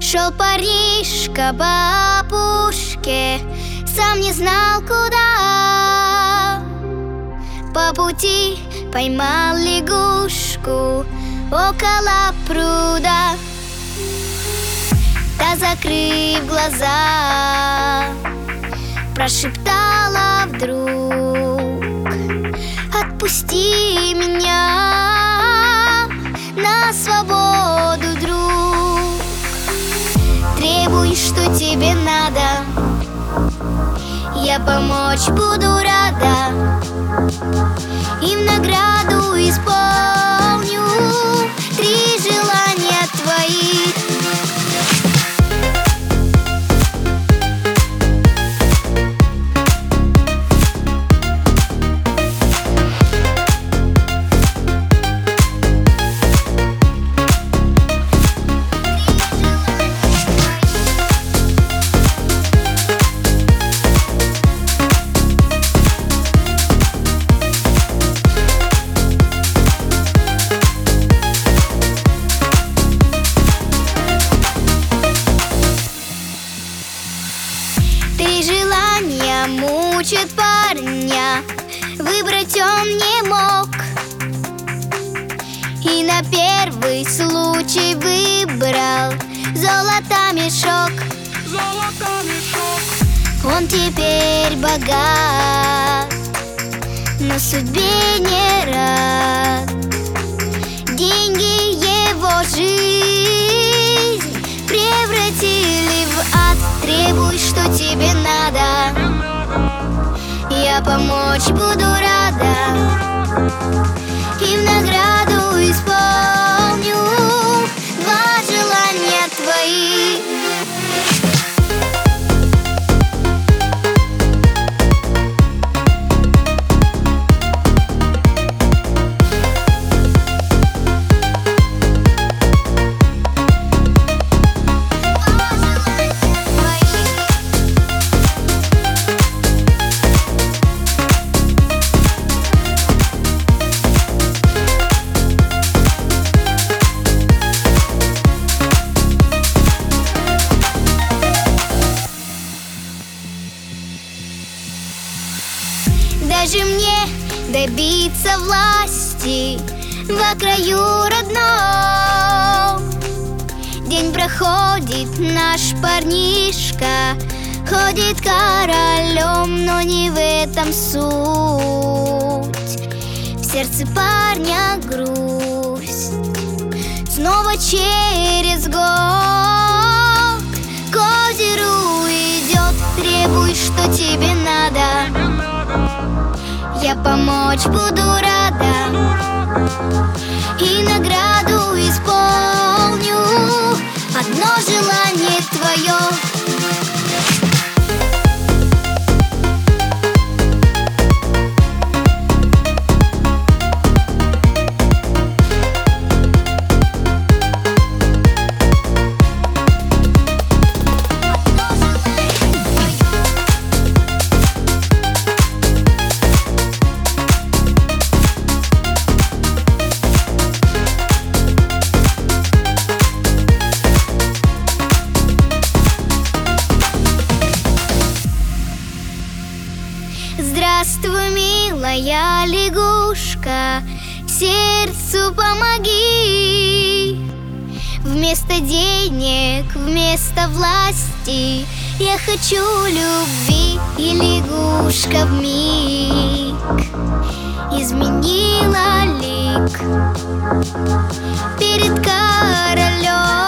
Шел парнишка по опушке Сам не знал куда. По пути поймал лягушку Около пруда. Та, закрыв глаза Прошептала вдруг что тебе надо. Я помочь буду рада. И в награду исполню мучат парня. Выбрать он не мог. И на первый случай выбрал Золото мешок. Он теперь богат. Но судьбе не Помочь буду рада. И в награду Даже мне добиться власти в краю родном? День проходит, наш парнишка Ходит королем, но не в этом суть. В сердце парня грусть Снова через год К озеру идет. Требуй, что тебе надо я помочь буду рада. И награду лягушка, сердцу помоги. Вместо денег, вместо власти Я хочу любви И лягушка в миг Изменила лик Перед королем